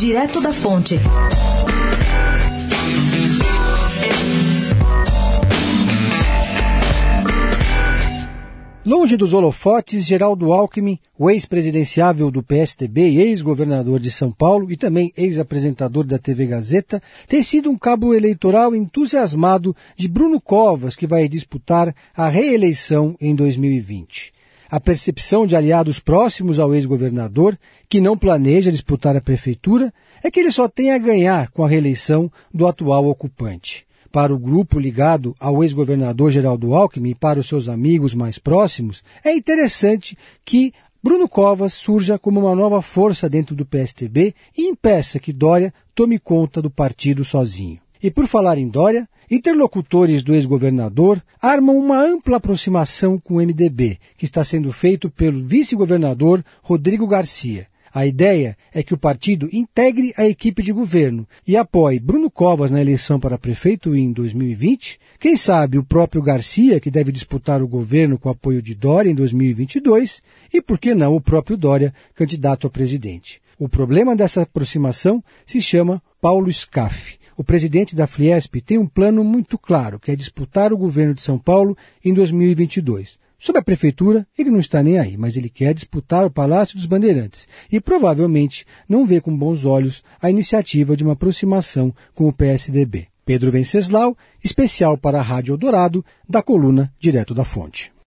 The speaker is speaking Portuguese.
Direto da Fonte. Longe dos holofotes, Geraldo Alckmin, o ex-presidenciável do PSDB e ex-governador de São Paulo e também ex-apresentador da TV Gazeta, tem sido um cabo eleitoral entusiasmado de Bruno Covas, que vai disputar a reeleição em 2020. A percepção de aliados próximos ao ex-governador, que não planeja disputar a prefeitura, é que ele só tem a ganhar com a reeleição do atual ocupante para o grupo ligado ao ex-governador Geraldo Alckmin e para os seus amigos mais próximos, é interessante que Bruno Covas surja como uma nova força dentro do PSTB e impeça que Dória tome conta do partido sozinho. E por falar em Dória, interlocutores do ex-governador armam uma ampla aproximação com o MDB, que está sendo feito pelo vice-governador Rodrigo Garcia, a ideia é que o partido integre a equipe de governo e apoie Bruno Covas na eleição para prefeito em 2020, quem sabe o próprio Garcia, que deve disputar o governo com apoio de Dória em 2022, e por que não o próprio Dória, candidato a presidente. O problema dessa aproximação se chama Paulo Scaff. O presidente da Fiesp tem um plano muito claro, que é disputar o governo de São Paulo em 2022. Sobre a prefeitura, ele não está nem aí, mas ele quer disputar o Palácio dos Bandeirantes e provavelmente não vê com bons olhos a iniciativa de uma aproximação com o PSDB. Pedro Venceslau, especial para a Rádio Eldorado, da coluna Direto da Fonte.